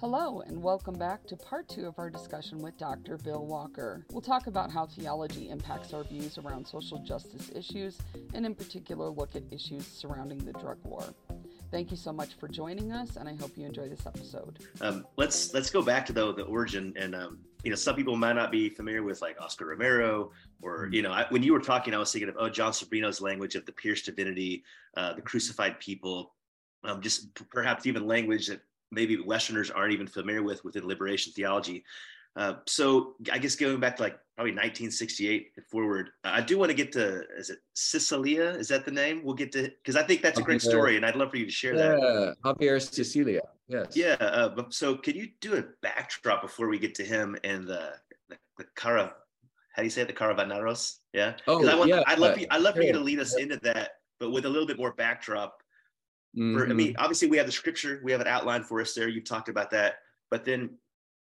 Hello, and welcome back to part two of our discussion with Dr. Bill Walker. We'll talk about how theology impacts our views around social justice issues, and in particular, look at issues surrounding the drug war. Thank you so much for joining us, and I hope you enjoy this episode. Um, let's let's go back to the the origin, and um, you know, some people might not be familiar with like Oscar Romero, or mm-hmm. you know, I, when you were talking, I was thinking of oh, Jon Sobrino's language of the pierced divinity, uh, the crucified people, um, just perhaps even language that maybe Westerners aren't even familiar with within liberation theology. Uh, so I guess going back to like probably 1968 and forward, I do want to get to is it Sicilia? Is that the name? We'll get to because I think that's a great story, and I'd love for you to share yeah, that. Javier Sicilia. Yes. Yeah. Uh, so could you do a backdrop before we get to him and the the, the Cara? How do you say it? The Caravaneros? Yeah. Oh, I want, yeah. I'd love, uh, I'd love for you to lead us into that, but with a little bit more backdrop Mm-hmm. For, I mean, mm-hmm. obviously we have the scripture, we have an outline for us there. You've talked about that, but then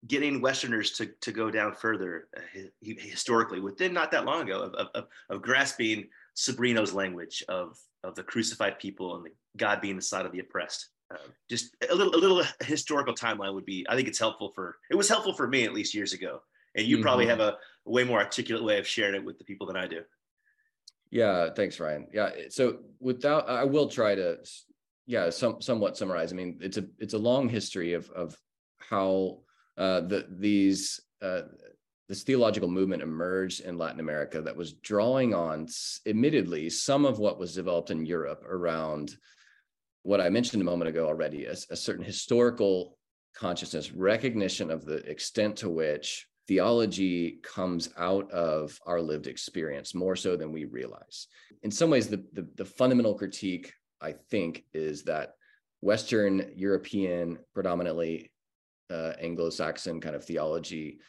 getting Westerners to, to go down further uh, historically within not that long ago of, of, of grasping Sobrino's language of, of the crucified people and the God being the side of the oppressed. Uh, just a little, a little historical timeline would be, I think it's helpful for, it was helpful for me at least years ago. And you mm-hmm. probably have a, a way more articulate way of sharing it with the people than I do. Yeah, thanks, Ryan. Yeah, so without, I will try to yeah, some somewhat summarize. I mean, it's a it's a long history of of how uh, the these uh, this theological movement emerged in Latin America that was drawing on, admittedly, some of what was developed in Europe around what I mentioned a moment ago already, a, a certain historical consciousness, recognition of the extent to which theology comes out of our lived experience more so than we realize. In some ways, the, the, the fundamental critique I think, is that Western European, predominantly uh, Anglo-Saxon kind of theology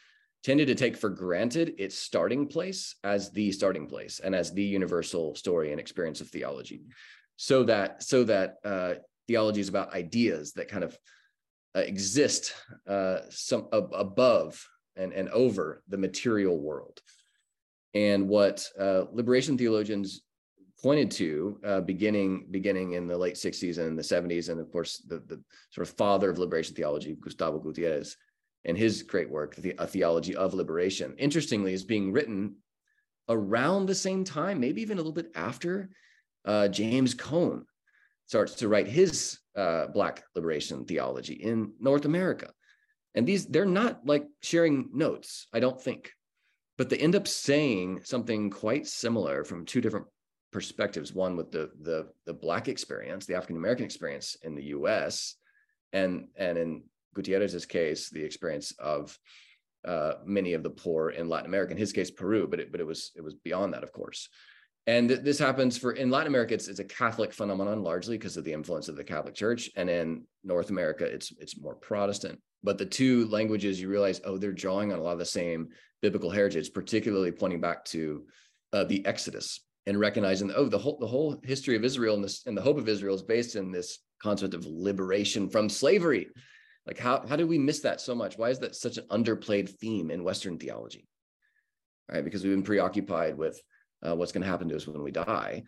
tended to take for granted its starting place as the starting place and as the universal story and experience of theology. So that so that uh, theology is about ideas that kind of uh, exist uh, some above and, and over the material world. And what uh, liberation theologians pointed to uh, beginning beginning in the late 60s and the 70s and of course the, the sort of father of liberation theology gustavo gutierrez and his great work the, a theology of liberation interestingly is being written around the same time maybe even a little bit after uh, james cone starts to write his uh, black liberation theology in north america. And these they're not like sharing notes i don't think but they end up saying something quite similar from two different perspectives one with the the the black experience the african american experience in the us and and in gutierrez's case the experience of uh, many of the poor in latin america in his case peru but it but it was it was beyond that of course. And th- this happens for in latin america it's, it's a catholic phenomenon largely because of the influence of the catholic church and in north america it's it's more protestant. But the two languages you realize oh they're drawing on a lot of the same biblical heritage particularly pointing back to uh, the exodus and recognizing oh the whole the whole history of Israel and this and the hope of Israel is based in this concept of liberation from slavery. Like how how do we miss that so much? Why is that such an underplayed theme in Western theology? Right, because we've been preoccupied with uh, what's going to happen to us when we die.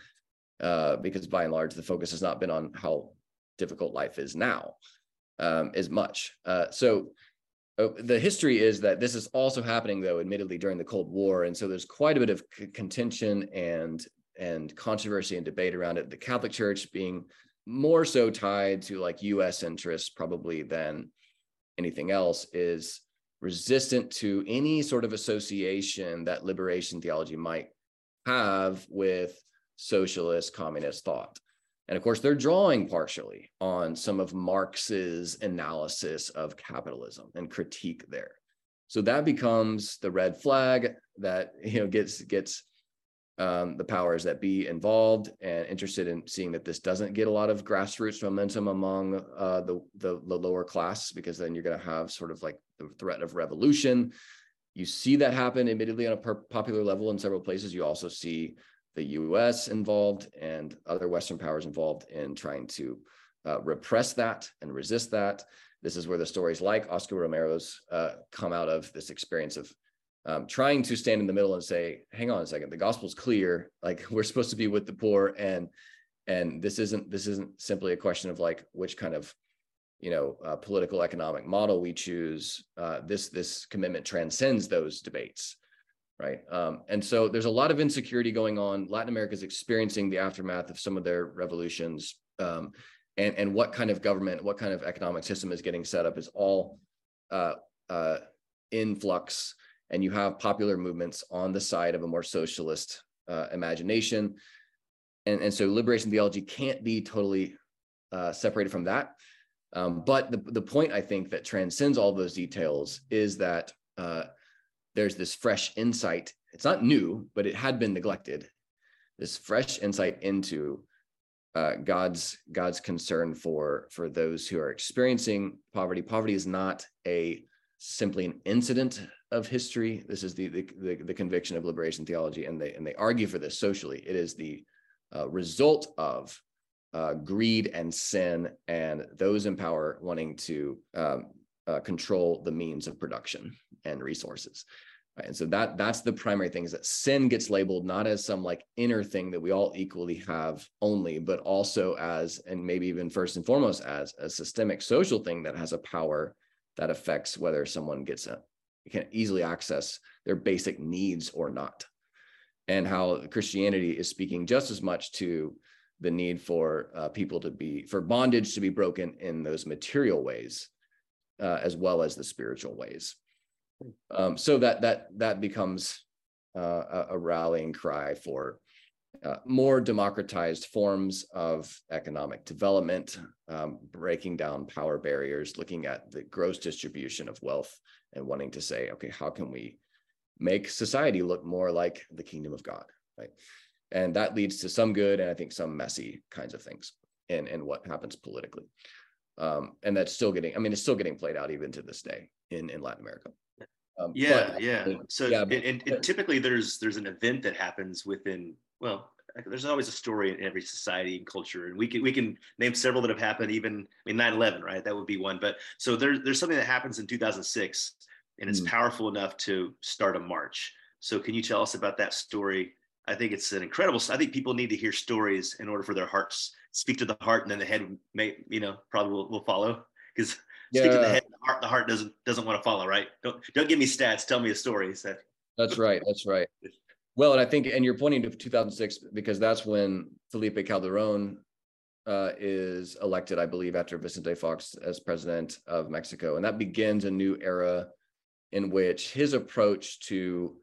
Uh, because by and large, the focus has not been on how difficult life is now um, as much. Uh, so Oh, the history is that this is also happening though admittedly during the cold war and so there's quite a bit of c- contention and and controversy and debate around it. The catholic church being more so tied to like us interests probably than anything else is resistant to any sort of association that liberation theology might have with socialist communist thought and of course, they're drawing partially on some of Marx's analysis of capitalism and critique there. So that becomes the red flag that you know gets gets um, the powers that be involved and interested in seeing that this doesn't get a lot of grassroots momentum among uh, the, the, the lower class because then you're going to have sort of like the threat of revolution. You see that happen admittedly on a popular level in several places. You also see the US involved and other Western powers involved in trying to uh, repress that and resist that. This is where the stories like Oscar Romero's uh, come out of this experience of um, trying to stand in the middle and say, hang on a second, the gospel's clear. Like we're supposed to be with the poor and and this isn't this isn't simply a question of like which kind of you know uh, political economic model we choose uh, this this commitment transcends those debates right? Um, and so there's a lot of insecurity going on. Latin america is experiencing the aftermath of some of their revolutions um, and and what kind of government what kind of economic system is getting set up is all uh, uh, in flux and you have popular movements on the side of a more socialist uh, imagination. And, and so liberation theology can't be totally uh, separated from that. Um, but the, the point I think that transcends all those details is that uh, there's this fresh insight. It's not new, but it had been neglected. This fresh insight into uh, God's God's concern for for those who are experiencing poverty. Poverty is not a simply an incident of history. This is the the, the, the conviction of liberation theology, and they and they argue for this socially. It is the uh, result of uh, greed and sin, and those in power wanting to um, uh, control the means of production and resources. Right? And so that that's the primary thing is that sin gets labeled not as some like inner thing that we all equally have only, but also as, and maybe even first and foremost as a systemic social thing that has a power that affects whether someone gets a can easily access their basic needs or not. And how Christianity is speaking just as much to the need for uh, people to be for bondage to be broken in those material ways uh, as well as the spiritual ways. Um, so that that that becomes uh, a, a, rallying cry for uh, more democratized forms of economic development um, breaking down power barriers looking at the gross distribution of wealth and wanting to say okay how can we make society look more like the kingdom of god right? And that leads to some good and i think some messy kinds of things in in what happens politically um, and that's still getting i mean it's still getting played out even to this day in in latin america. Um, yeah but, yeah. so yeah, but, and, and, typically there's there's an event that happens within well there's always a story in every society and culture and we can we can name several that have happened even i mean 9-11 right? That would be one. But so there's there's something that happens in 2006 and it's mm. powerful enough to start a march. So can you tell us about that story I think it's an incredible. I think people need to hear stories in order for their hearts speak to the heart, and then the head may, you know, probably will, will follow because yeah. speak to the head, the heart, the heart doesn't doesn't want to follow, right? Don't don't give me stats. Tell me a story. So. That's right. That's right. Well, and I think, and you're pointing to 2006 because that's when Felipe Calderon uh, is elected, I believe, after Vicente Fox as president of Mexico, and that begins a new era in which his approach to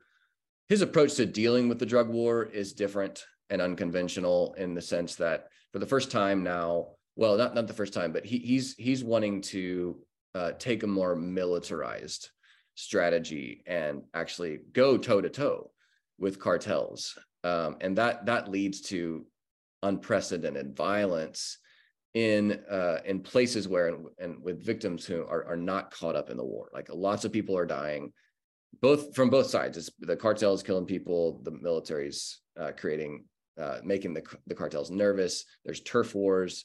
his approach to dealing with the drug war is different and unconventional in the sense that for the first time now, well, not not the first time, but he, he's he's wanting to uh, take a more militarized strategy and actually go toe to toe with cartels, um, and that that leads to unprecedented violence in uh, in places where and, with victims who are, are not caught up in the war. Like lots of people are dying both from both sides. It's the cartels killing people, the military's uh, creating, uh, making the the cartels nervous. There's turf wars.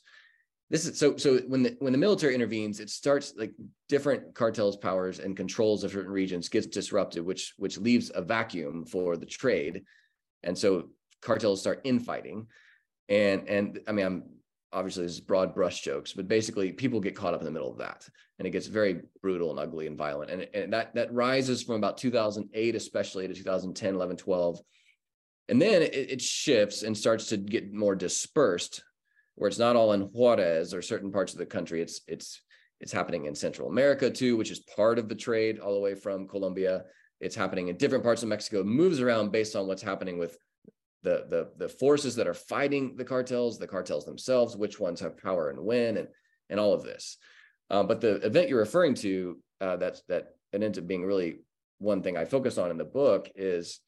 This is so so when the when the military intervenes, it starts like different cartels' powers and controls of certain regions gets disrupted, which which leaves a vacuum for the trade, and so cartels start infighting. And and I mean I'm obviously this is broad brush jokes, but basically people get caught up in the middle of that and it gets very brutal and ugly and violent. And, and that, that rises from about 2008, especially to 2010, 11, 12. And then it, it shifts and starts to get more dispersed where it's not all in Juarez or certain parts of the country. It's, it's, it's happening in Central America too, which is part of the trade all the way from Colombia. It's happening in different parts of Mexico, it moves around based on what's happening with the the the forces that are fighting the cartels, the cartels themselves, which ones have power and when, and and all of this. Um, but the event you're referring to, uh, that's that it ends up being really one thing I focus on in the book is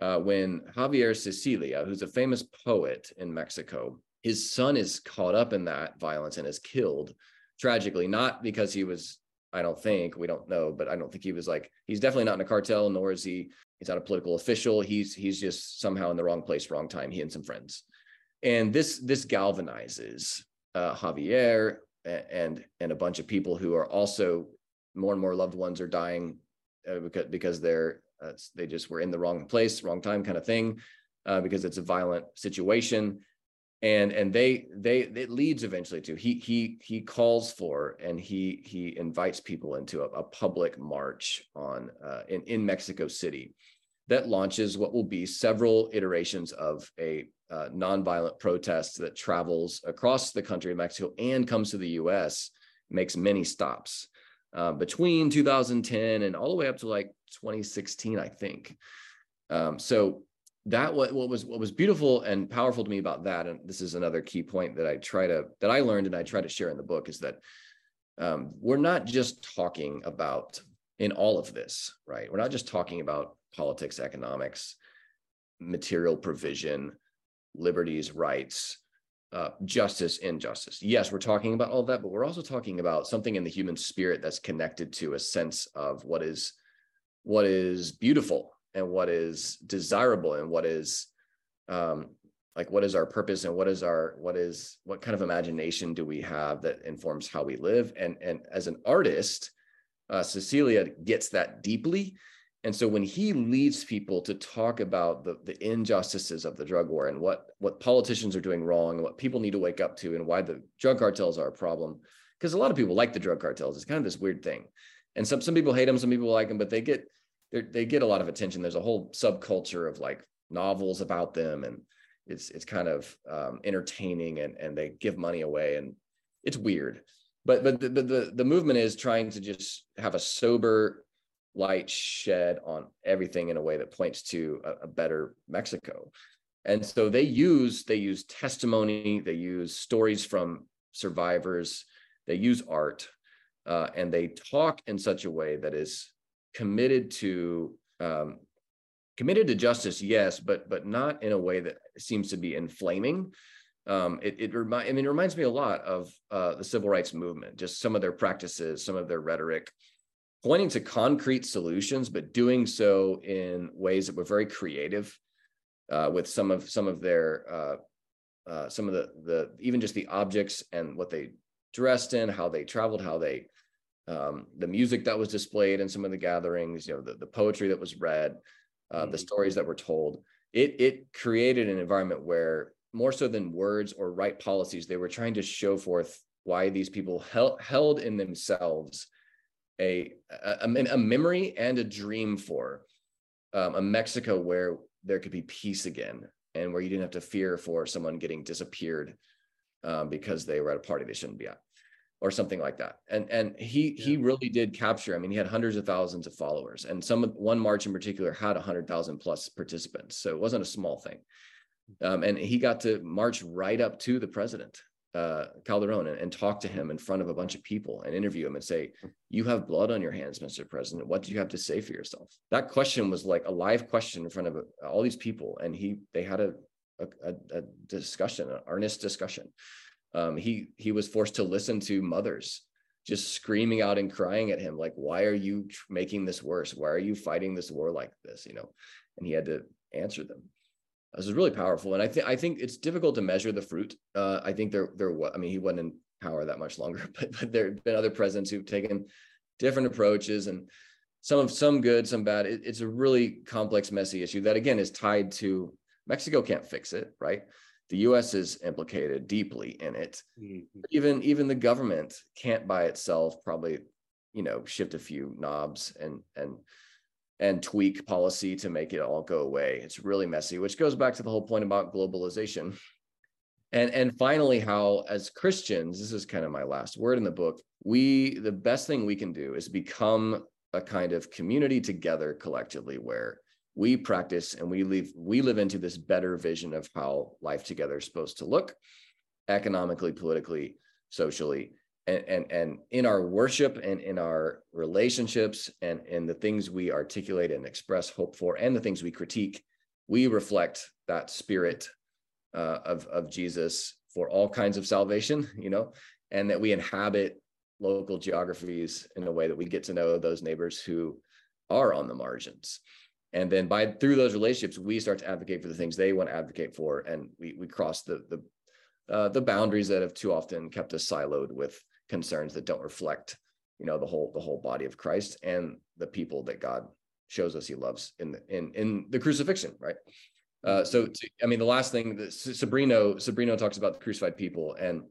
uh, when Javier Sicilia, who's a famous poet in Mexico, his son is caught up in that violence and is killed tragically, not because he was I don't think we don't know, but I don't think he was like he's definitely not in a cartel, nor is he he's not a political official. He's he's just somehow in the wrong place, wrong time. He and some friends, and this this galvanizes uh, Javier and and a bunch of people who are also more and more loved ones are dying uh, because because they're uh, they just were in the wrong place, wrong time, kind of thing, uh, because it's a violent situation. And and they they it leads eventually to he he he calls for and he he invites people into a, a public march on uh, in in Mexico City that launches what will be several iterations of a uh, nonviolent protest that travels across the country of Mexico and comes to the U.S. makes many stops uh, between 2010 and all the way up to like 2016, I think. Um, so that what, what was what was beautiful and powerful to me about that and this is another key point that i try to that i learned and i try to share in the book is that um, we're not just talking about in all of this right? We're not just talking about politics economics material provision liberties rights uh, justice injustice. Yes we're talking about all that but we're also talking about something in the human spirit that's connected to a sense of what is what is beautiful and what is desirable and what is um, like what is our purpose and what is our what is what kind of imagination do we have that informs how we live? And and as an artist uh, Sicilia gets that deeply. And so when he leads people to talk about the, the injustices of the drug war and what what politicians are doing wrong and what people need to wake up to and why the drug cartels are a problem because a lot of people like the drug cartels. It's kind of this weird thing. And some some people hate them some people like them but they get they get a lot of attention. There's a whole subculture of like novels about them, and it's it's kind of um, entertaining, and and they give money away, and it's weird. But but the, the the movement is trying to just have a sober light shed on everything in a way that points to a, a better Mexico. And so they use they use testimony, they use stories from survivors, they use art, uh, and they talk in such a way that is committed to um, committed to justice, yes, but but not in a way that seems to be inflaming. Um, it it remind I mean it reminds me a lot of uh, the civil rights movement, just some of their practices, some of their rhetoric, pointing to concrete solutions, but doing so in ways that were very creative. Uh, with some of some of their uh, uh, some of the the even just the objects and what they dressed in, how they traveled, how they um, the music that was displayed in some of the gatherings, you know, the, the poetry that was read, uh, mm-hmm. the stories that were told. It it created an environment where more so than words or right policies, they were trying to show forth why these people held held in themselves a a, a memory and a dream for um, a Mexico where there could be peace again and where you didn't have to fear for someone getting disappeared um, because they were at a party they shouldn't be at or something like that. And and he yeah. he really did capture. I mean, he had hundreds of thousands of followers, and some one march in particular had a hundred thousand plus participants. So it wasn't a small thing. Um, and he got to march right up to the president, uh, Calderon, and, and, talk to him in front of a bunch of people and interview him and say, "You have blood on your hands, Mr. President. What do you have to say for yourself?" That question was like a live question in front of all these people, and he they had a a, a discussion, an earnest discussion um, he he was forced to listen to mothers just screaming out and crying at him like why are you making this worse? Why are you fighting this war like this? You know? And he had to answer them. This is really powerful. And i think i think it's difficult to measure the fruit. Uh, i think there there was i mean he wasn't in power that much longer but but there have been other presidents who've taken different approaches and some of some good some bad. It, it's a really complex messy issue that again is tied to mexico can't fix it right the US is implicated deeply in it. Mm-hmm. Even even the government can't by itself probably, you know, shift a few knobs and and and tweak policy to make it all go away. It's really messy, which goes back to the whole point about globalization. And and finally how as Christians, this is kind of my last word in the book, we the best thing we can do is become a kind of community together collectively where we practice and we live we live into this better vision of how life together is supposed to look economically politically socially and and, and in our worship and in our relationships and in the things we articulate and express hope for and the things we critique we reflect that spirit uh, of of jesus for all kinds of salvation you know and that we inhabit local geographies in a way that we get to know those neighbors who are on the margins and then by through those relationships we start to advocate for the things they want to advocate for and we we cross the the uh, the boundaries that have too often kept us siloed with concerns that don't reflect you know the whole the whole body of christ and the people that god shows us he loves in the in in the crucifixion right? Uh, so, to, I mean, the last thing that Sobrino Sobrino talks about the crucified people, and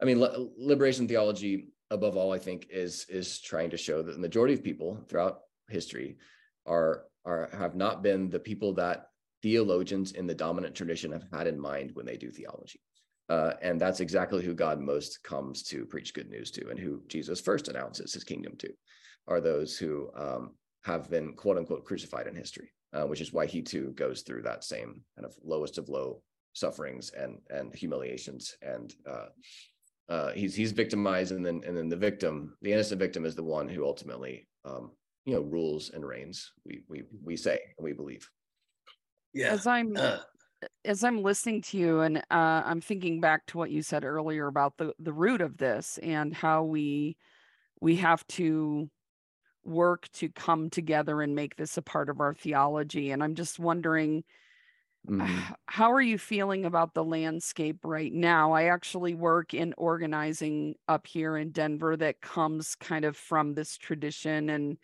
I mean, liberation theology above all, I think, is is trying to show that the majority of people throughout history are are have not been the people that theologians in the dominant tradition have had in mind when they do theology. Uh, and that's exactly who God most comes to preach good news to, and who Jesus first announces his kingdom to, are those who um, have been quote unquote crucified in history, uh, which is why he too goes through that same kind of lowest of low sufferings and and humiliations and uh, uh, he's he's victimized and then and then the victim the innocent victim is the one who ultimately um, you know rules and reigns we we we say and we believe. Yeah. As i'm uh, as i'm listening to you and uh, i'm thinking back to what you said earlier about the the root of this and how we we have to work to come together and make this a part of our theology. And i'm just wondering mm-hmm. how are you feeling about the landscape right now? I actually work in organizing up here in denver that comes kind of from this tradition and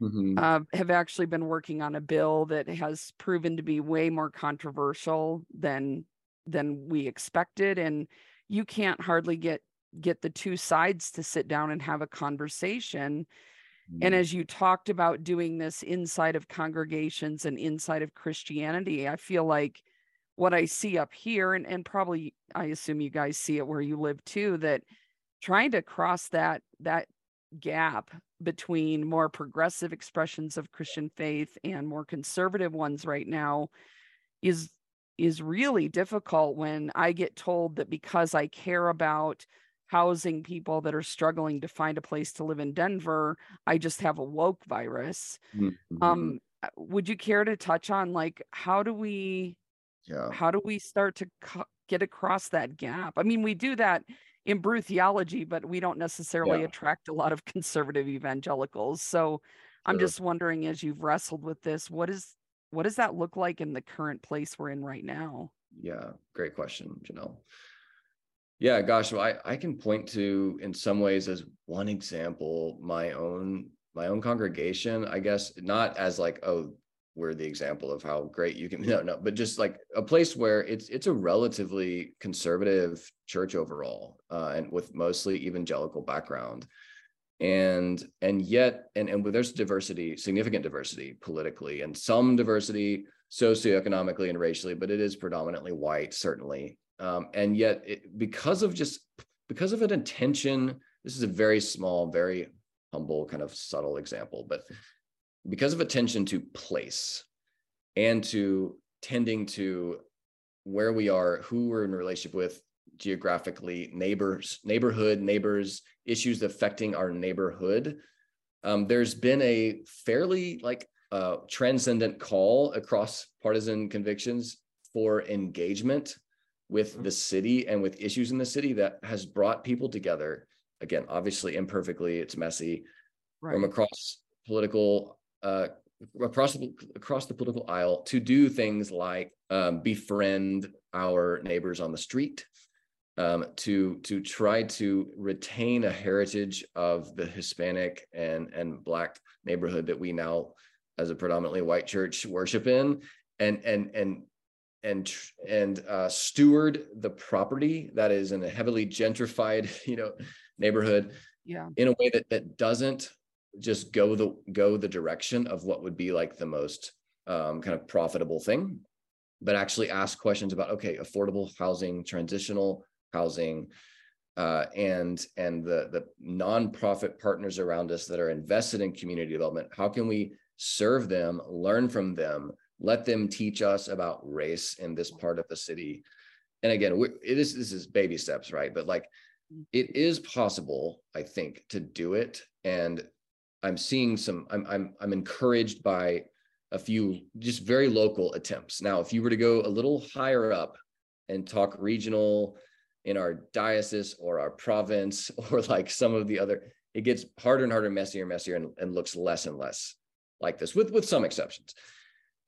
mm-hmm. uh, have actually been working on a bill that has proven to be way more controversial than than we expected and you can't hardly get get the two sides to sit down and have a conversation mm-hmm. and as you talked about doing this inside of congregations and inside of christianity i feel like what i see up here and, and probably i assume you guys see it where you live too that trying to cross that that gap between more progressive expressions of Christian faith and more conservative ones right now is is really difficult when I get told that because I care about housing people that are struggling to find a place to live in Denver, I just have a woke virus. Mm-hmm. Um uh, would you care to touch on like how do we yeah how do we start to co- get across that gap? I mean, we do that improve theology, but we don't necessarily yeah. attract a lot of conservative evangelicals. So I'm sure. just wondering, as you've wrestled with this, what is what does that look like in the current place we're in right now? Yeah, great question, Janelle. Yeah, gosh, well, I, I can point to in some ways as one example my own my own congregation, I guess, not as like, oh, we're the example of how great you can no no but just like a place where it's it's a relatively conservative church overall uh, and with mostly evangelical background. And and yet and and there's diversity significant diversity politically and some diversity socioeconomically and racially but it is predominantly white certainly. Um, and yet it, because of just because of an intention this is a very small very humble kind of subtle example but because of attention to place and to tending to where we are, who we're in relationship with geographically, neighbors, neighborhood, neighbors, issues affecting our neighborhood. Um, there's been a fairly like uh, transcendent call across partisan convictions for engagement with mm-hmm. the city and with issues in the city that has brought people together. Again, obviously imperfectly, it's messy right. from across political uh, across the, across the political aisle to do things like um, befriend our neighbors on the street, um, to to try to retain a heritage of the Hispanic and and Black neighborhood that we now, as a predominantly white church, worship in, and and and and and uh, steward the property that is in a heavily gentrified, you know, neighborhood, yeah, in a way that that doesn't just go the go the direction of what would be like the most um, kind of profitable thing but actually ask questions about okay affordable housing transitional housing uh, and and the the nonprofit partners around us that are invested in community development how can we serve them learn from them let them teach us about race in this part of the city and again it is this is baby steps right but like mm. it is possible i think to do it and I'm seeing some, I'm, I'm, I'm encouraged by a few just very local attempts. Now, if you were to go a little higher up and talk regional in our diocese or our province or like some of the other, it gets harder and harder, messier and messier, and, and looks less and less like this, with with some exceptions.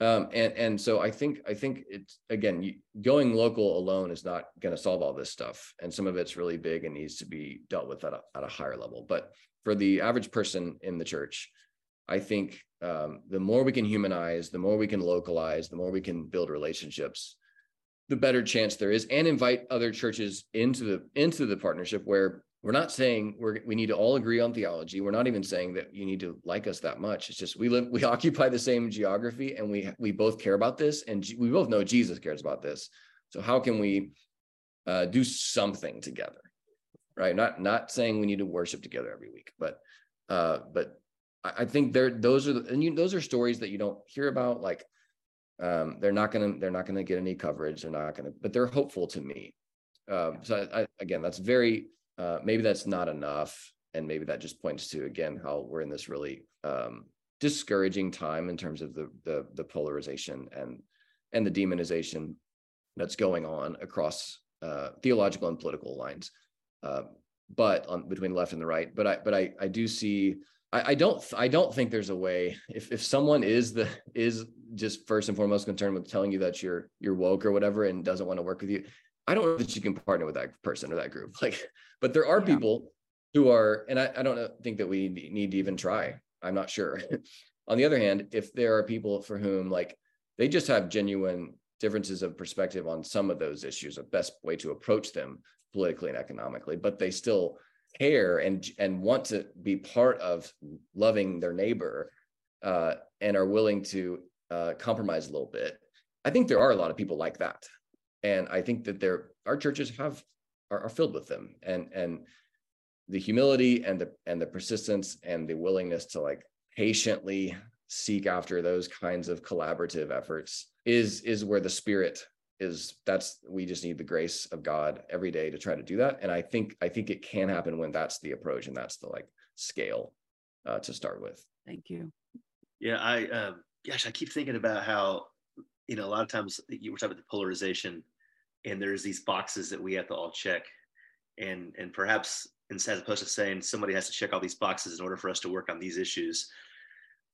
Um, and and so I think I think it's again you, going local alone is not going to solve all this stuff, and some of it's really big and needs to be dealt with at a, at a higher level. But for the average person in the church, I think um, the more we can humanize, the more we can localize, the more we can build relationships, the better chance there is, and invite other churches into the into the partnership where we're not saying we're we need to all agree on theology. We're not even saying that you need to like us that much. It's just we live we occupy the same geography and we we both care about this and we both know Jesus cares about this. So how can we uh, do something together? Right? Not not saying we need to worship together every week, but uh, but I, I think there those are the, and you, those are stories that you don't hear about. Like um, they're not gonna they're not gonna get any coverage. They're not gonna, but they're hopeful to me. Um, so I, again, that's very uh, maybe that's not enough and maybe that just points to again how we're in this really um, discouraging time in terms of the, the the polarization and and the demonization that's going on across uh, theological and political lines uh, but on between the left and the right but i but i i do see I, I don't i don't think there's a way if if someone is the is just first and foremost concerned with telling you that you're you're woke or whatever and doesn't want to work with you I don't know that you can partner with that person or that group. Like, but there are yeah. people who are, and I, I don't think that we need to even try. I'm not sure. On the other hand, if there are people for whom like they just have genuine differences of perspective on some of those issues, a best way to approach them politically and economically, but they still care and and want to be part of loving their neighbor uh, and are willing to uh, compromise a little bit. I think there are a lot of people like that and i think that there our churches have are, are, filled with them and and the humility and the and the persistence and the willingness to like patiently seek after those kinds of collaborative efforts is is where the spirit is that's we just need the grace of god every day to try to do that. And i think i think it can happen when that's the approach and that's the like scale uh, to start with. Thank you. Yeah i um gosh i keep thinking about how you know, a lot of times you were talking about the polarization, and there's these boxes that we have to all check, and and perhaps instead as opposed to saying somebody has to check all these boxes in order for us to work on these issues,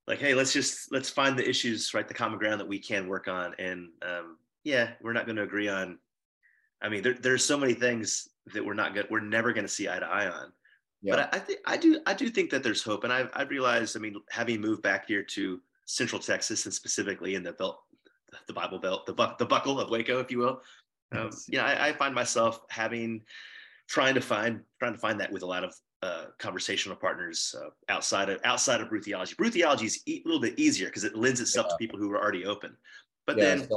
like hey, let's just let's find the issues, right, the common ground that we can work on, and um, yeah, we're not going to agree on. I mean, there, there's so many things that we're not good, we're never going to see eye to eye on. Yeah. But I, I think I do I do think that there's hope, and I've I've realized. I mean, having moved back here to Central Texas and specifically in the Belt the Bible Belt, the bu- the buckle of Waco, if you will. Um, yeah, I, I, find myself having trying to find trying to find that with a lot of uh, conversational partners uh, outside of outside of brew theology. Brew theology is e- a little bit easier because it lends itself yeah. to people who are already open. But yeah, then,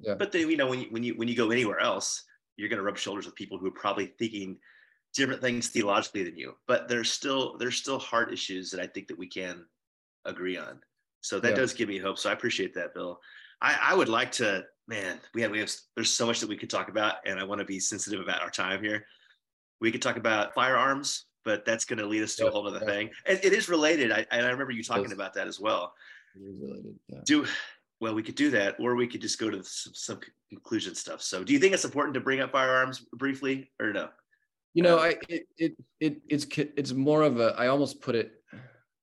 yeah. but then you know when you when you when you go anywhere else, you're going to rub shoulders with people who are probably thinking different things theologically than you. But there's still there's still hard issues that I think that we can agree on. So that does give me hope. So I appreciate that, Bill. I, I would like to, man, we have, we have, there's so much that we could talk about, and I want to be sensitive about our time here. We could talk about firearms, but that's going to lead us to a whole other thing. And it is related. I, and I remember you talking about that as well. It is related. Yeah. Do, well, we could do that, or we could just go to some, some, conclusion stuff. So, do you think it's important to bring up firearms briefly, or no? You know, I it it, it it's it's more of a. I almost put it.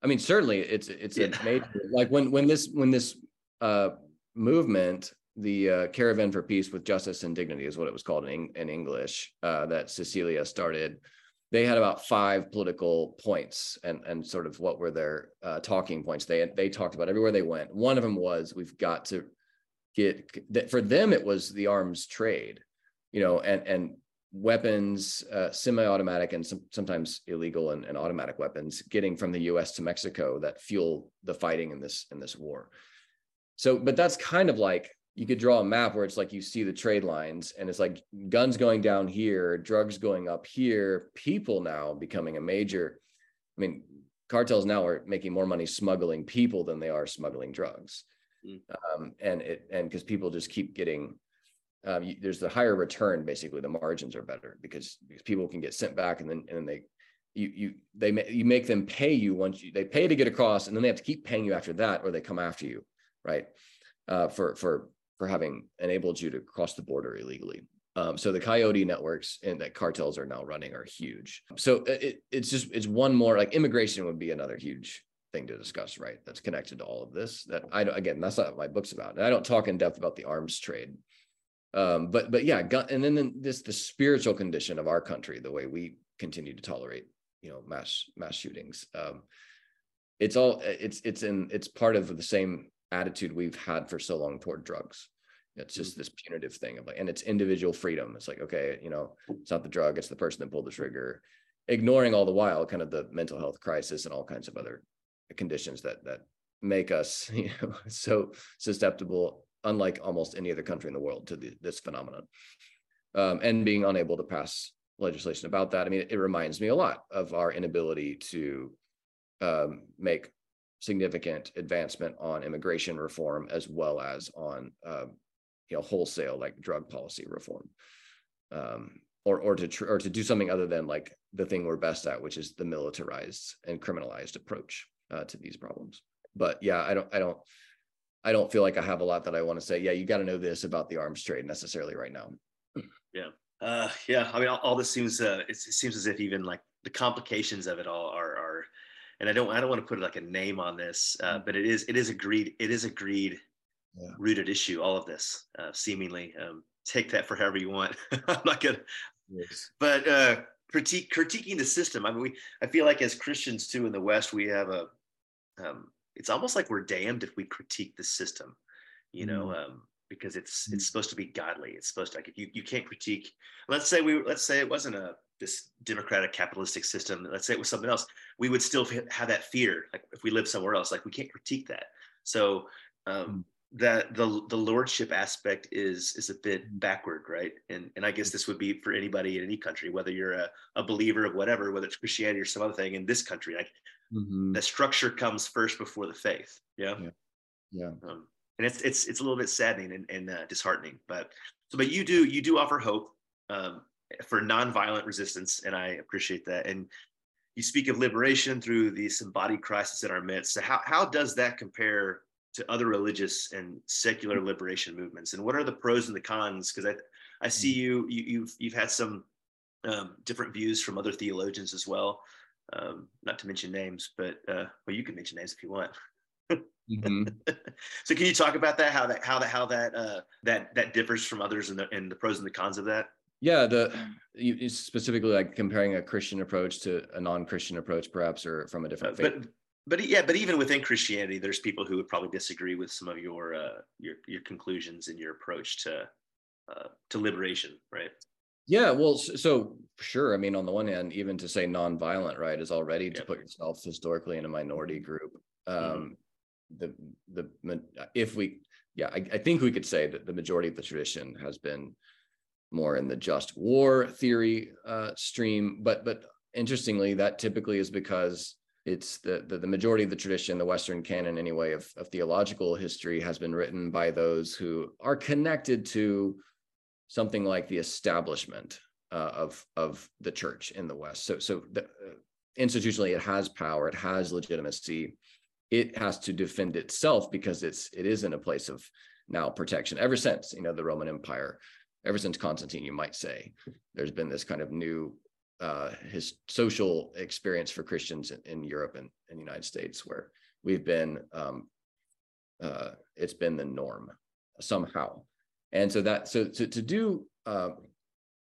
I mean, certainly it's it's yeah. a major like when when this when this uh movement, the uh, Caravan for Peace with Justice and Dignity is what it was called in, in English, uh, that Sicilia started. They had about five political points and, and sort of what were their uh, talking points. They, they talked about everywhere they went. One of them was we've got to get, that for them, it was the arms trade, you know, and, and weapons, uh, semi-automatic and some, sometimes illegal and, and, automatic weapons getting from the U.S. to Mexico that fuel the fighting in this in this war. So, but that's kind of like you could draw a map where it's like you see the trade lines and it's like guns going down here, drugs going up here, people now becoming a major. I mean, cartels now are making more money smuggling people than they are smuggling drugs. Mm. Um, and it and because people just keep getting um, you, there's the higher return basically the margins are better because, because people can get sent back and then and then they you you they you make them pay you once you they pay to get across and then they have to keep paying you after that or they come after you right? Uh, for for for having enabled you to cross the border illegally. Um, so the coyote networks and that cartels are now running are huge. So it, it's just it's one more like immigration would be another huge thing to discuss, right? That's connected to all of this. That I don't again, that's not what my book's about, and I don't talk in depth about the arms trade. Um, but but yeah, gun, and then, then this the spiritual condition of our country, the way we continue to tolerate, you know, mass mass shootings. Um, it's all it's it's in it's part of the same attitude we've had for so long toward drugs. It's just mm-hmm. this punitive thing of like and it's individual freedom. It's like okay you know it's not the drug it's the person that pulled the trigger. Ignoring all the while kind of the mental health crisis and all kinds of other conditions that that make us you know so susceptible unlike almost any other country in the world to the, this phenomenon. Um, and being unable to pass legislation about that. I mean it, it reminds me a lot of our inability to um, make significant advancement on immigration reform as well as on uh, you know wholesale like drug policy reform. Um, or or to tr- or to do something other than like the thing we're best at which is the militarized and criminalized approach uh, to these problems. But yeah i don't i don't i don't feel like i have a lot that i want to say yeah you got to know this about the arms trade necessarily right now. Yeah. Uh yeah i mean all, all this seems uh it, it seems as if even like the complications of it all are are and I don't I don't want to put like a name on this, uh, mm. but it is it is agreed it is agreed yeah. rooted issue. All of this uh, seemingly um, take that for however you want. I'm not gonna, yes. but uh, critique critiquing the system. I mean, we I feel like as Christians too in the West we have a um, it's almost like we're damned if we critique the system, you mm. know. Um, because it's it's mm. supposed to be godly. It's supposed to like if you, you can't critique. Let's say we let's say it wasn't a this democratic capitalistic system let's say it was something else we would still have that fear like if we live somewhere else like we can't critique that so um, mm. that the the lordship aspect is is a bit hmm. backward right and and i guess this would be for anybody in any country whether you're a, a believer of whatever whether it's christianity or some other thing in this country like mm-hmm. the structure comes first before the faith yeah yeah, yeah. Um, and it's it's it's a little bit saddening and, and uh, disheartening but so but you do you do offer hope um, for nonviolent resistance, and I appreciate that. And you speak of liberation through this embodied crisis in our midst. So how how does that compare to other religious and secular liberation movements? And what are the pros and the cons? Because I I see mm. you, you you've you've had some um, different views from other theologians as well. Um, not to mention names, but uh, well, you can mention names if you want. mm-hmm. so can you talk about that? How that how that how that uh, that that differs from others and the and the pros and the cons of that? Yeah, the you, specifically like comparing a Christian approach to a non-Christian approach, perhaps, or from a different faith. But but yeah, but even within Christianity, there's people who would probably disagree with some of your uh, your your conclusions and your approach to uh, to liberation, right? Yeah, well, so sure. I mean, on the one hand, even to say non-violent, right, is already yep. to put yourself historically in a minority group. Mm-hmm. Um, mm-hmm. The the if we, yeah, I, I think we could say that the majority of the tradition has been more in the just war theory uh, stream. But but interestingly, that typically is because it's the, the, the majority of the tradition, the Western canon anyway, of, of theological history has been written by those who are connected to something like the establishment uh, of of the church in the West. So so the, uh, institutionally, it has power, it has legitimacy. It has to defend itself because it's it is in a place of now protection ever since you know the Roman Empire ever since Constantine, you might say, there's been this kind of new uh, his social experience for Christians in, in Europe and, in the United States, where we've been, um, uh, it's been the norm somehow. And so that, so to, to do, uh,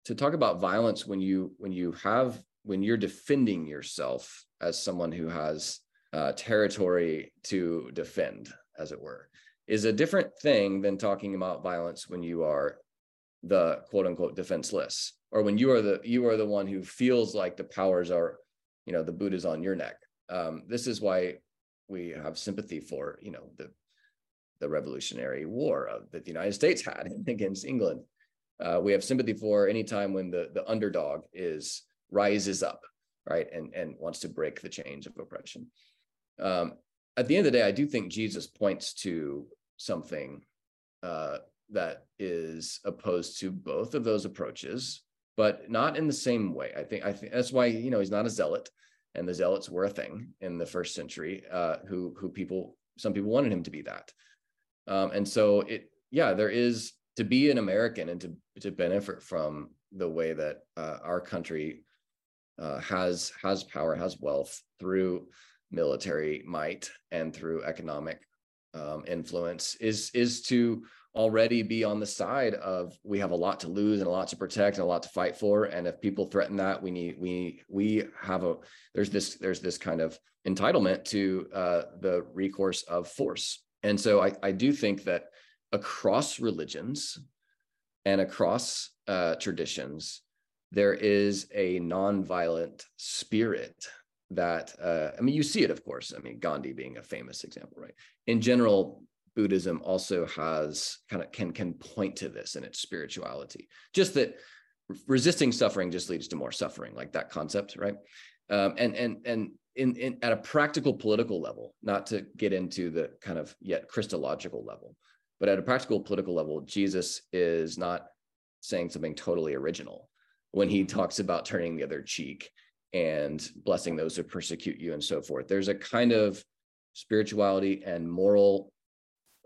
to talk about violence when you, when you have, when you're defending yourself as someone who has uh, territory to defend, as it were, is a different thing than talking about violence when you are the quote unquote defenseless or when you are the you are the one who feels like the powers are you know the boot is on your neck. Um, this is why we have sympathy for you know the the revolutionary war that the united states had against england. Uh, we have sympathy for any time when the the underdog is rises up right and and wants to break the chains of oppression. Um, at the end of the day i do think jesus points to something uh, that is opposed to both of those approaches, but not in the same way. I think I think that's why you know he's not a zealot, and the zealots were a thing in the first century. Uh, who who people some people wanted him to be that, um, and so it yeah there is to be an American and to to benefit from the way that uh, our country uh, has has power has wealth through military might and through economic um, influence is is to already be on the side of we have a lot to lose and a lot to protect and a lot to fight for. And if people threaten that we need we we have a there's this there's this kind of entitlement to uh, the recourse of force. And so i i do think that across religions and across uh, traditions there is a nonviolent spirit that uh, i mean you see it of course. I mean gandhi being a famous example right? In general Buddhism also has kind of can can point to this in its spirituality. Just that resisting suffering just leads to more suffering, like that concept, right? Um, and and and in, in at a practical political level, not to get into the kind of yet Christological level, but at a practical political level, Jesus is not saying something totally original when he talks about turning the other cheek and blessing those who persecute you and so forth. There's a kind of spirituality and moral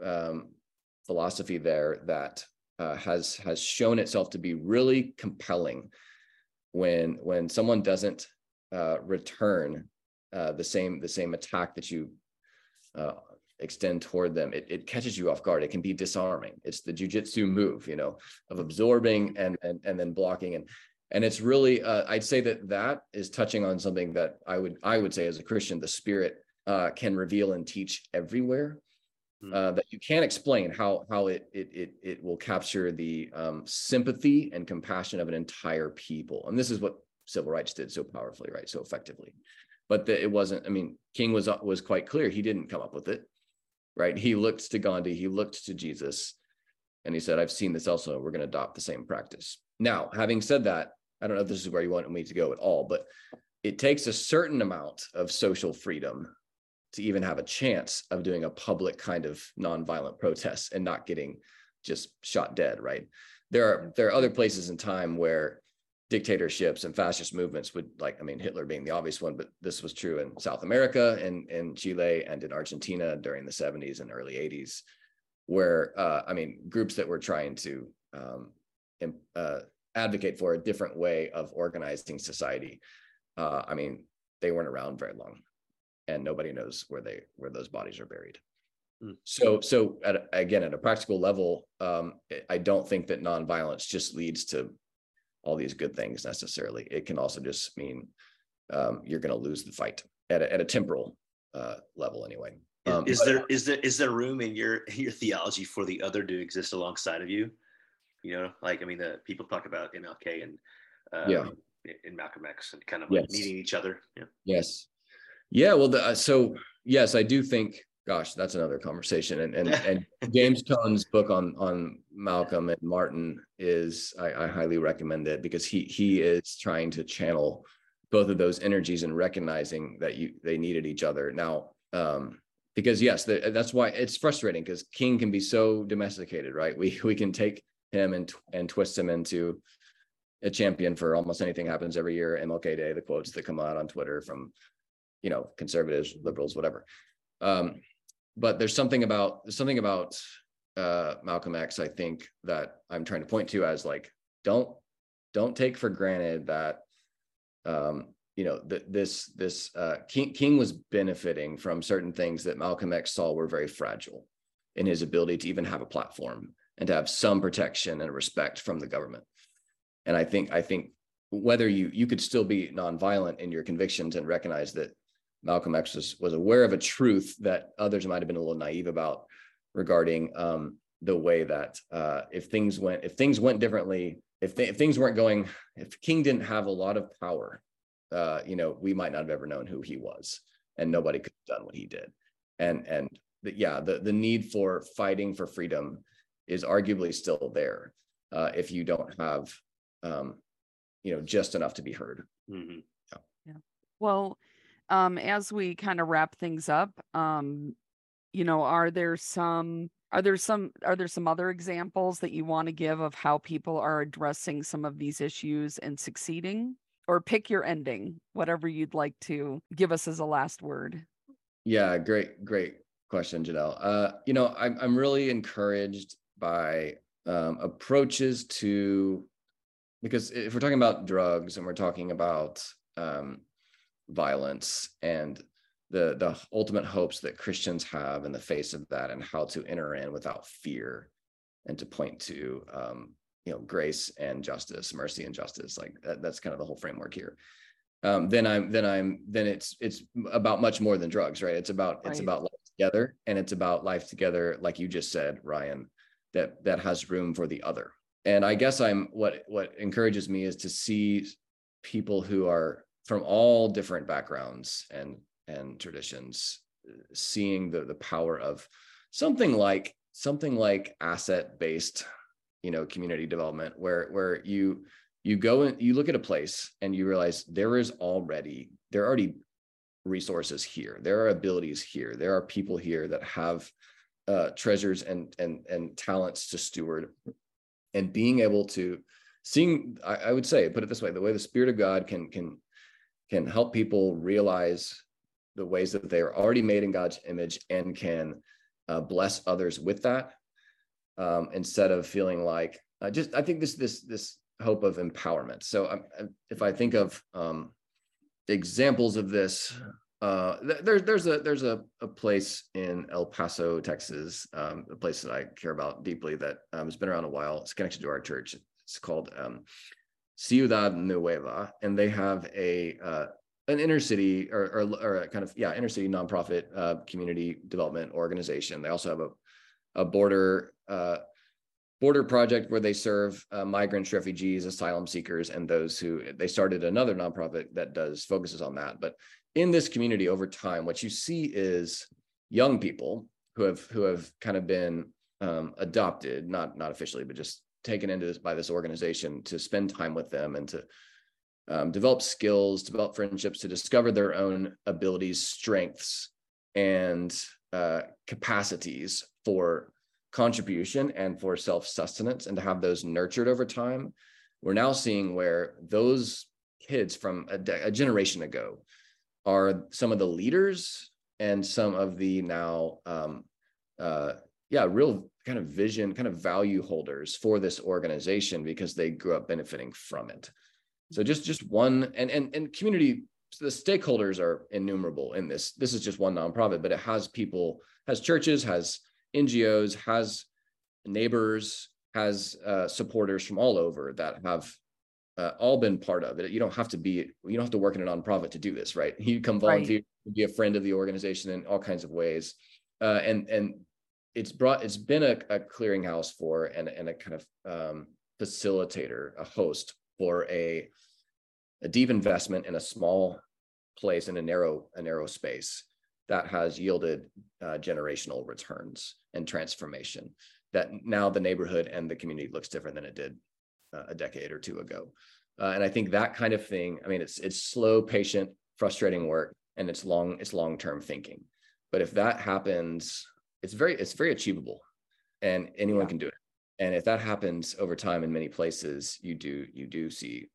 um, philosophy there that uh, has has shown itself to be really compelling when when someone doesn't uh, return uh, the same the same attack that you uh, extend toward them. It, it catches you off guard. It can be disarming. It's the jujitsu move you know of absorbing and and, and then blocking. And and it's really uh, i'd say that that is touching on something that i would i would say as a christian the spirit uh, can reveal and teach everywhere. Uh, that you can't explain how how it it it, it will capture the um, sympathy and compassion of an entire people. And this is what civil rights did so powerfully, right? So effectively. But the, it wasn't. I mean, King was was quite clear. He didn't come up with it, right? He looked to Gandhi. He looked to Jesus, and he said, "I've seen this also. We're going to adopt the same practice." Now, having said that, I don't know if this is where you want me to go at all, but it takes a certain amount of social freedom to even have a chance of doing a public kind of nonviolent protest and not getting just shot dead right? There are there are other places in time where dictatorships and fascist movements would like i mean hitler being the obvious one but this was true in south america and in chile and in argentina during the 70s and early 80s where uh, i mean groups that were trying to um, uh, advocate for a different way of organizing society uh, i mean they weren't around very long and nobody knows where they where those bodies are buried. Mm. So so at, again at a practical level, um, I don't think that nonviolence just leads to all these good things necessarily. It can also just mean um, you're going to lose the fight at a, at a temporal uh, level anyway. Um, is, there is there is there room in your your theology for the other to exist alongside of you? You know, like I mean, the people talk about MLK and um, yeah, in Malcolm X and kind of like yes. meeting each other. Yeah. Yes. Yeah, well, the, uh, so yes, I do think. Gosh, that's another conversation. And and, and James Cone's book on on Malcolm and Martin is I, I highly recommend it because he he is trying to channel both of those energies and recognizing that you they needed each other. Now, um, because yes, the, that's why it's frustrating because King can be so domesticated, right? We we can take him and and twist him into a champion for almost anything happens every year. MLK Day, the quotes that come out on Twitter from you know conservatives liberals whatever. Um, but there's something about something about uh, malcolm x i think that i'm trying to point to as like don't don't take for granted that um, you know that this this uh, king king was benefiting from certain things that malcolm x saw were very fragile in his ability to even have a platform and to have some protection and respect from the government. And i think i think whether you you could still be nonviolent in your convictions and recognize that Malcolm X was, was aware of a truth that others might have been a little naive about regarding um, the way that uh, if things went if things went differently, if, th- if, things weren't going, if King didn't have a lot of power, uh, you know, we might not have ever known who he was, and nobody could have done what he did. And and the, yeah, the the need for fighting for freedom is arguably still there uh, if you don't have, um, you know, just enough to be heard. Mm-hmm. Yeah. yeah. Well um, as we kind of wrap things up, um, you know, are there some are there some are there some other examples that you want to give of how people are addressing some of these issues and succeeding? Or pick your ending, whatever you'd like to give us as a last word. Yeah, great, great question, Janelle. Uh, you know, I'm I'm really encouraged by um, approaches to because if we're talking about drugs and we're talking about um, violence and the the ultimate hopes that Christians have in the face of that and how to enter in without fear and to point to um, you know grace and justice mercy and justice like that, that's kind of the whole framework here. Um, then i'm then i'm then it's it's about much more than drugs right? It's about right. it's about life together and it's about life together like you just said ryan that that has room for the other. And i guess i'm what what encourages me is to see people who are from all different backgrounds and and traditions seeing the the power of something like something like asset based you know community development where where you you go and you look at a place and you realize there is already there are already resources here. There are abilities here. There are people here that have uh, treasures and and and talents to steward. And being able to seeing I, I would say put it this way the way the spirit of god can can can help people realize the ways that they are already made in god's image and can uh, bless others with that um, instead of feeling like uh, just I think this this this hope of empowerment. So um, if I think of um, examples of this, uh, there's there's a there's a, a place in El Paso, Texas, um, a place that I care about deeply that um, has been around a while. It's connected to our church. It's called um, Ciudad Nueva, and they have a uh, an inner city or, or, or a kind of yeah inner city nonprofit uh, community development organization. They also have a a border uh, border project where they serve uh, migrants, refugees, asylum seekers, and those who they started another nonprofit that does focuses on that. But in this community, over time, what you see is young people who have who have kind of been um, adopted, not not officially, but just taken into this by this organization to spend time with them and to um, develop skills, develop friendships, to discover their own abilities, strengths, and uh, capacities for contribution and for self sustenance and to have those nurtured over time. We're now seeing where those kids from a, de- a generation ago are some of the leaders and some of the now, um, uh, yeah, real kind of vision, kind of value holders for this organization because they grew up benefiting from it. So just just one and and and community the stakeholders are innumerable in this. This is just one nonprofit, but it has people, has churches, has NGOs, has neighbors, has uh, supporters from all over that have uh, all been part of it. You don't have to be, you don't have to work in a nonprofit to do this, right? You come volunteer, right. be a friend of the organization in all kinds of ways, uh, and and it's brought, it's been a, a clearinghouse for and and a kind of um, facilitator, a host for a a deep investment in a small place in a narrow a narrow space that has yielded uh, generational returns and transformation that now the neighborhood and the community looks different than it did uh, a decade or two ago. Uh, and i think that kind of thing i mean it's it's slow patient frustrating work and it's long it's long term thinking. But if that happens it's very it's very achievable and anyone yeah. can do it. And if that happens over time in many places you do you do see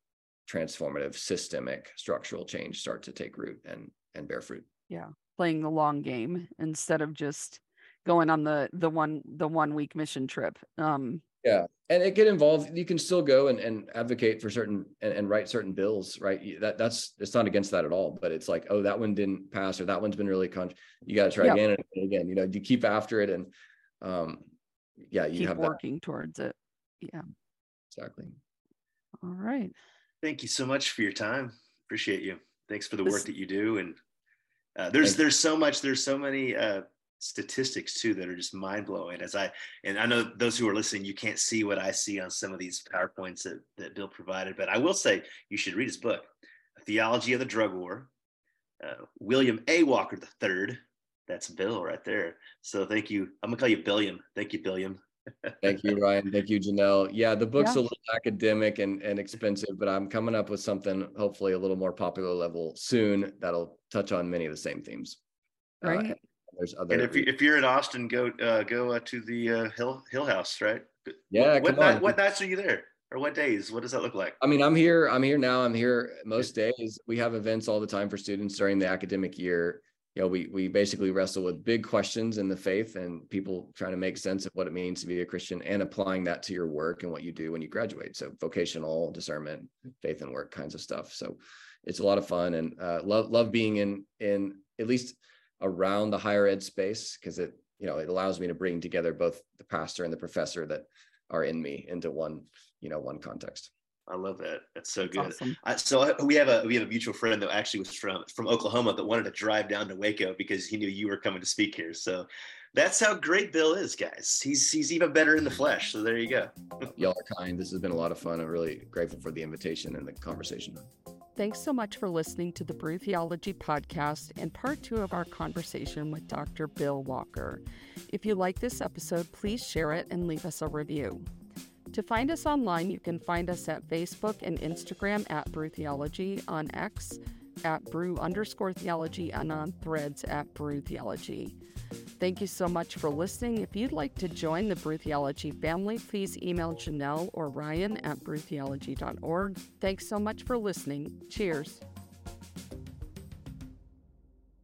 transformative systemic structural change start to take root and and bear fruit. Yeah. Playing the long game instead of just going on the the one the one week mission trip. Um yeah and it can involve you can still go and, and advocate for certain and, and write certain bills right? That that's it's not against that at all but it's like oh that one didn't pass or that one's been really con you got to try again and again you know you keep after it and um yeah you keep have working that. towards it yeah. Exactly. All right. Thank you so much for your time appreciate you. Thanks for the this, work that you do and uh, there's there's so much there's so many uh, statistics too that are just mind blowing. As I and I know those who are listening, you can't see what I see on some of these powerpoints that that Bill provided, but I will say you should read his book, Theology of the Drug War. Uh, William A. Walker III. That's Bill right there. So thank you. I'm gonna call you Billiam. Thank you, Billiam. Thank you, Ryan. Thank you, Janelle. Yeah, the book's yeah. a little academic and, and expensive, but I'm coming up with something hopefully a little more popular level soon that'll touch on many of the same themes. Uh, right. Uh, there's other. And if, you, if you're in Austin, go uh, go uh, to the uh, Hill Hill House, right? Yeah. What, what, night, what nights are you there? Or what days? What does that look like? I mean, I'm here. I'm here now. I'm here most days. We have events all the time for students during the academic year you know, we we basically wrestle with big questions in the faith and people trying to make sense of what it means to be a Christian and applying that to your work and what you do when you graduate. So vocational discernment, faith and work kinds of stuff. So it's a lot of fun and uh, love love being in in at least around the higher ed space because it you know, it allows me to bring together both the pastor and the professor that are in me into one, you know, one context. I love that. That's so That's good. Awesome. I, so we have a we have a mutual friend that actually was from from Oklahoma that wanted to drive down to Waco because he knew you were coming to speak here. So that's how great Bill is, guys. He's he's even better in the flesh. So there you go. Y'all are kind. This has been a lot of fun. I'm really grateful for the invitation and the conversation. Thanks so much for listening to the Brew Theology podcast and part two of our conversation with Dr. Bill Walker. If you like this episode, please share it and leave us a review. To find us online, you can find us at Facebook and Instagram at Brew Theology, on X at Brew underscore Theology, and on Threads at Brew Theology. Thank you so much for listening. If you'd like to join the Brew Theology family, please email Janelle or Ryan at brewtheology.org. Thanks so much for listening. Cheers.